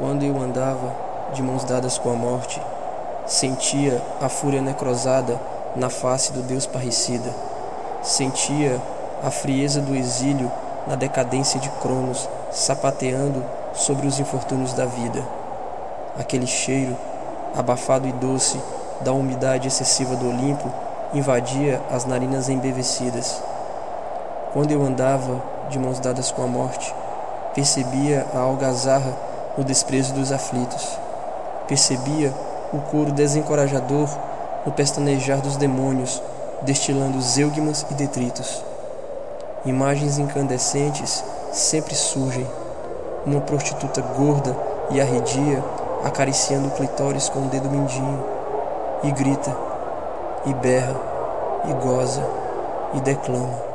Quando eu andava de mãos dadas com a morte, sentia a fúria necrosada na face do Deus parricida. Sentia a frieza do exílio na decadência de Cronos, sapateando sobre os infortúnios da vida. Aquele cheiro, abafado e doce, da umidade excessiva do Olimpo invadia as narinas embevecidas. Quando eu andava de mãos dadas com a morte, percebia a algazarra no desprezo dos aflitos. Percebia o coro desencorajador no pestanejar dos demônios, destilando zeugmas e detritos. Imagens incandescentes sempre surgem. Uma prostituta gorda e arredia acariciando o clitóris com o dedo mindinho, e grita, e berra, e goza, e declama.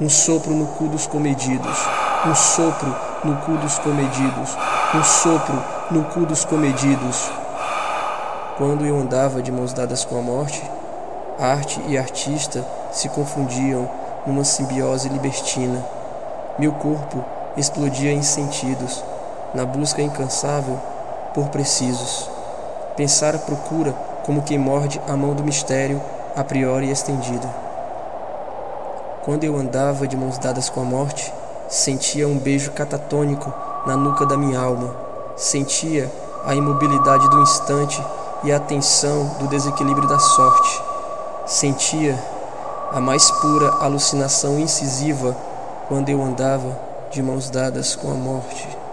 Um sopro no cu dos comedidos, um sopro no cu dos comedidos, um sopro no cu dos comedidos. Quando eu andava de mãos dadas com a morte, arte e artista se confundiam numa simbiose libertina. Meu corpo explodia em sentidos, na busca incansável por precisos. Pensar a procura como quem morde a mão do mistério a priori estendida. Quando eu andava de mãos dadas com a morte, sentia um beijo catatônico na nuca da minha alma. Sentia a imobilidade do instante e a tensão do desequilíbrio da sorte. Sentia a mais pura alucinação incisiva quando eu andava de mãos dadas com a morte.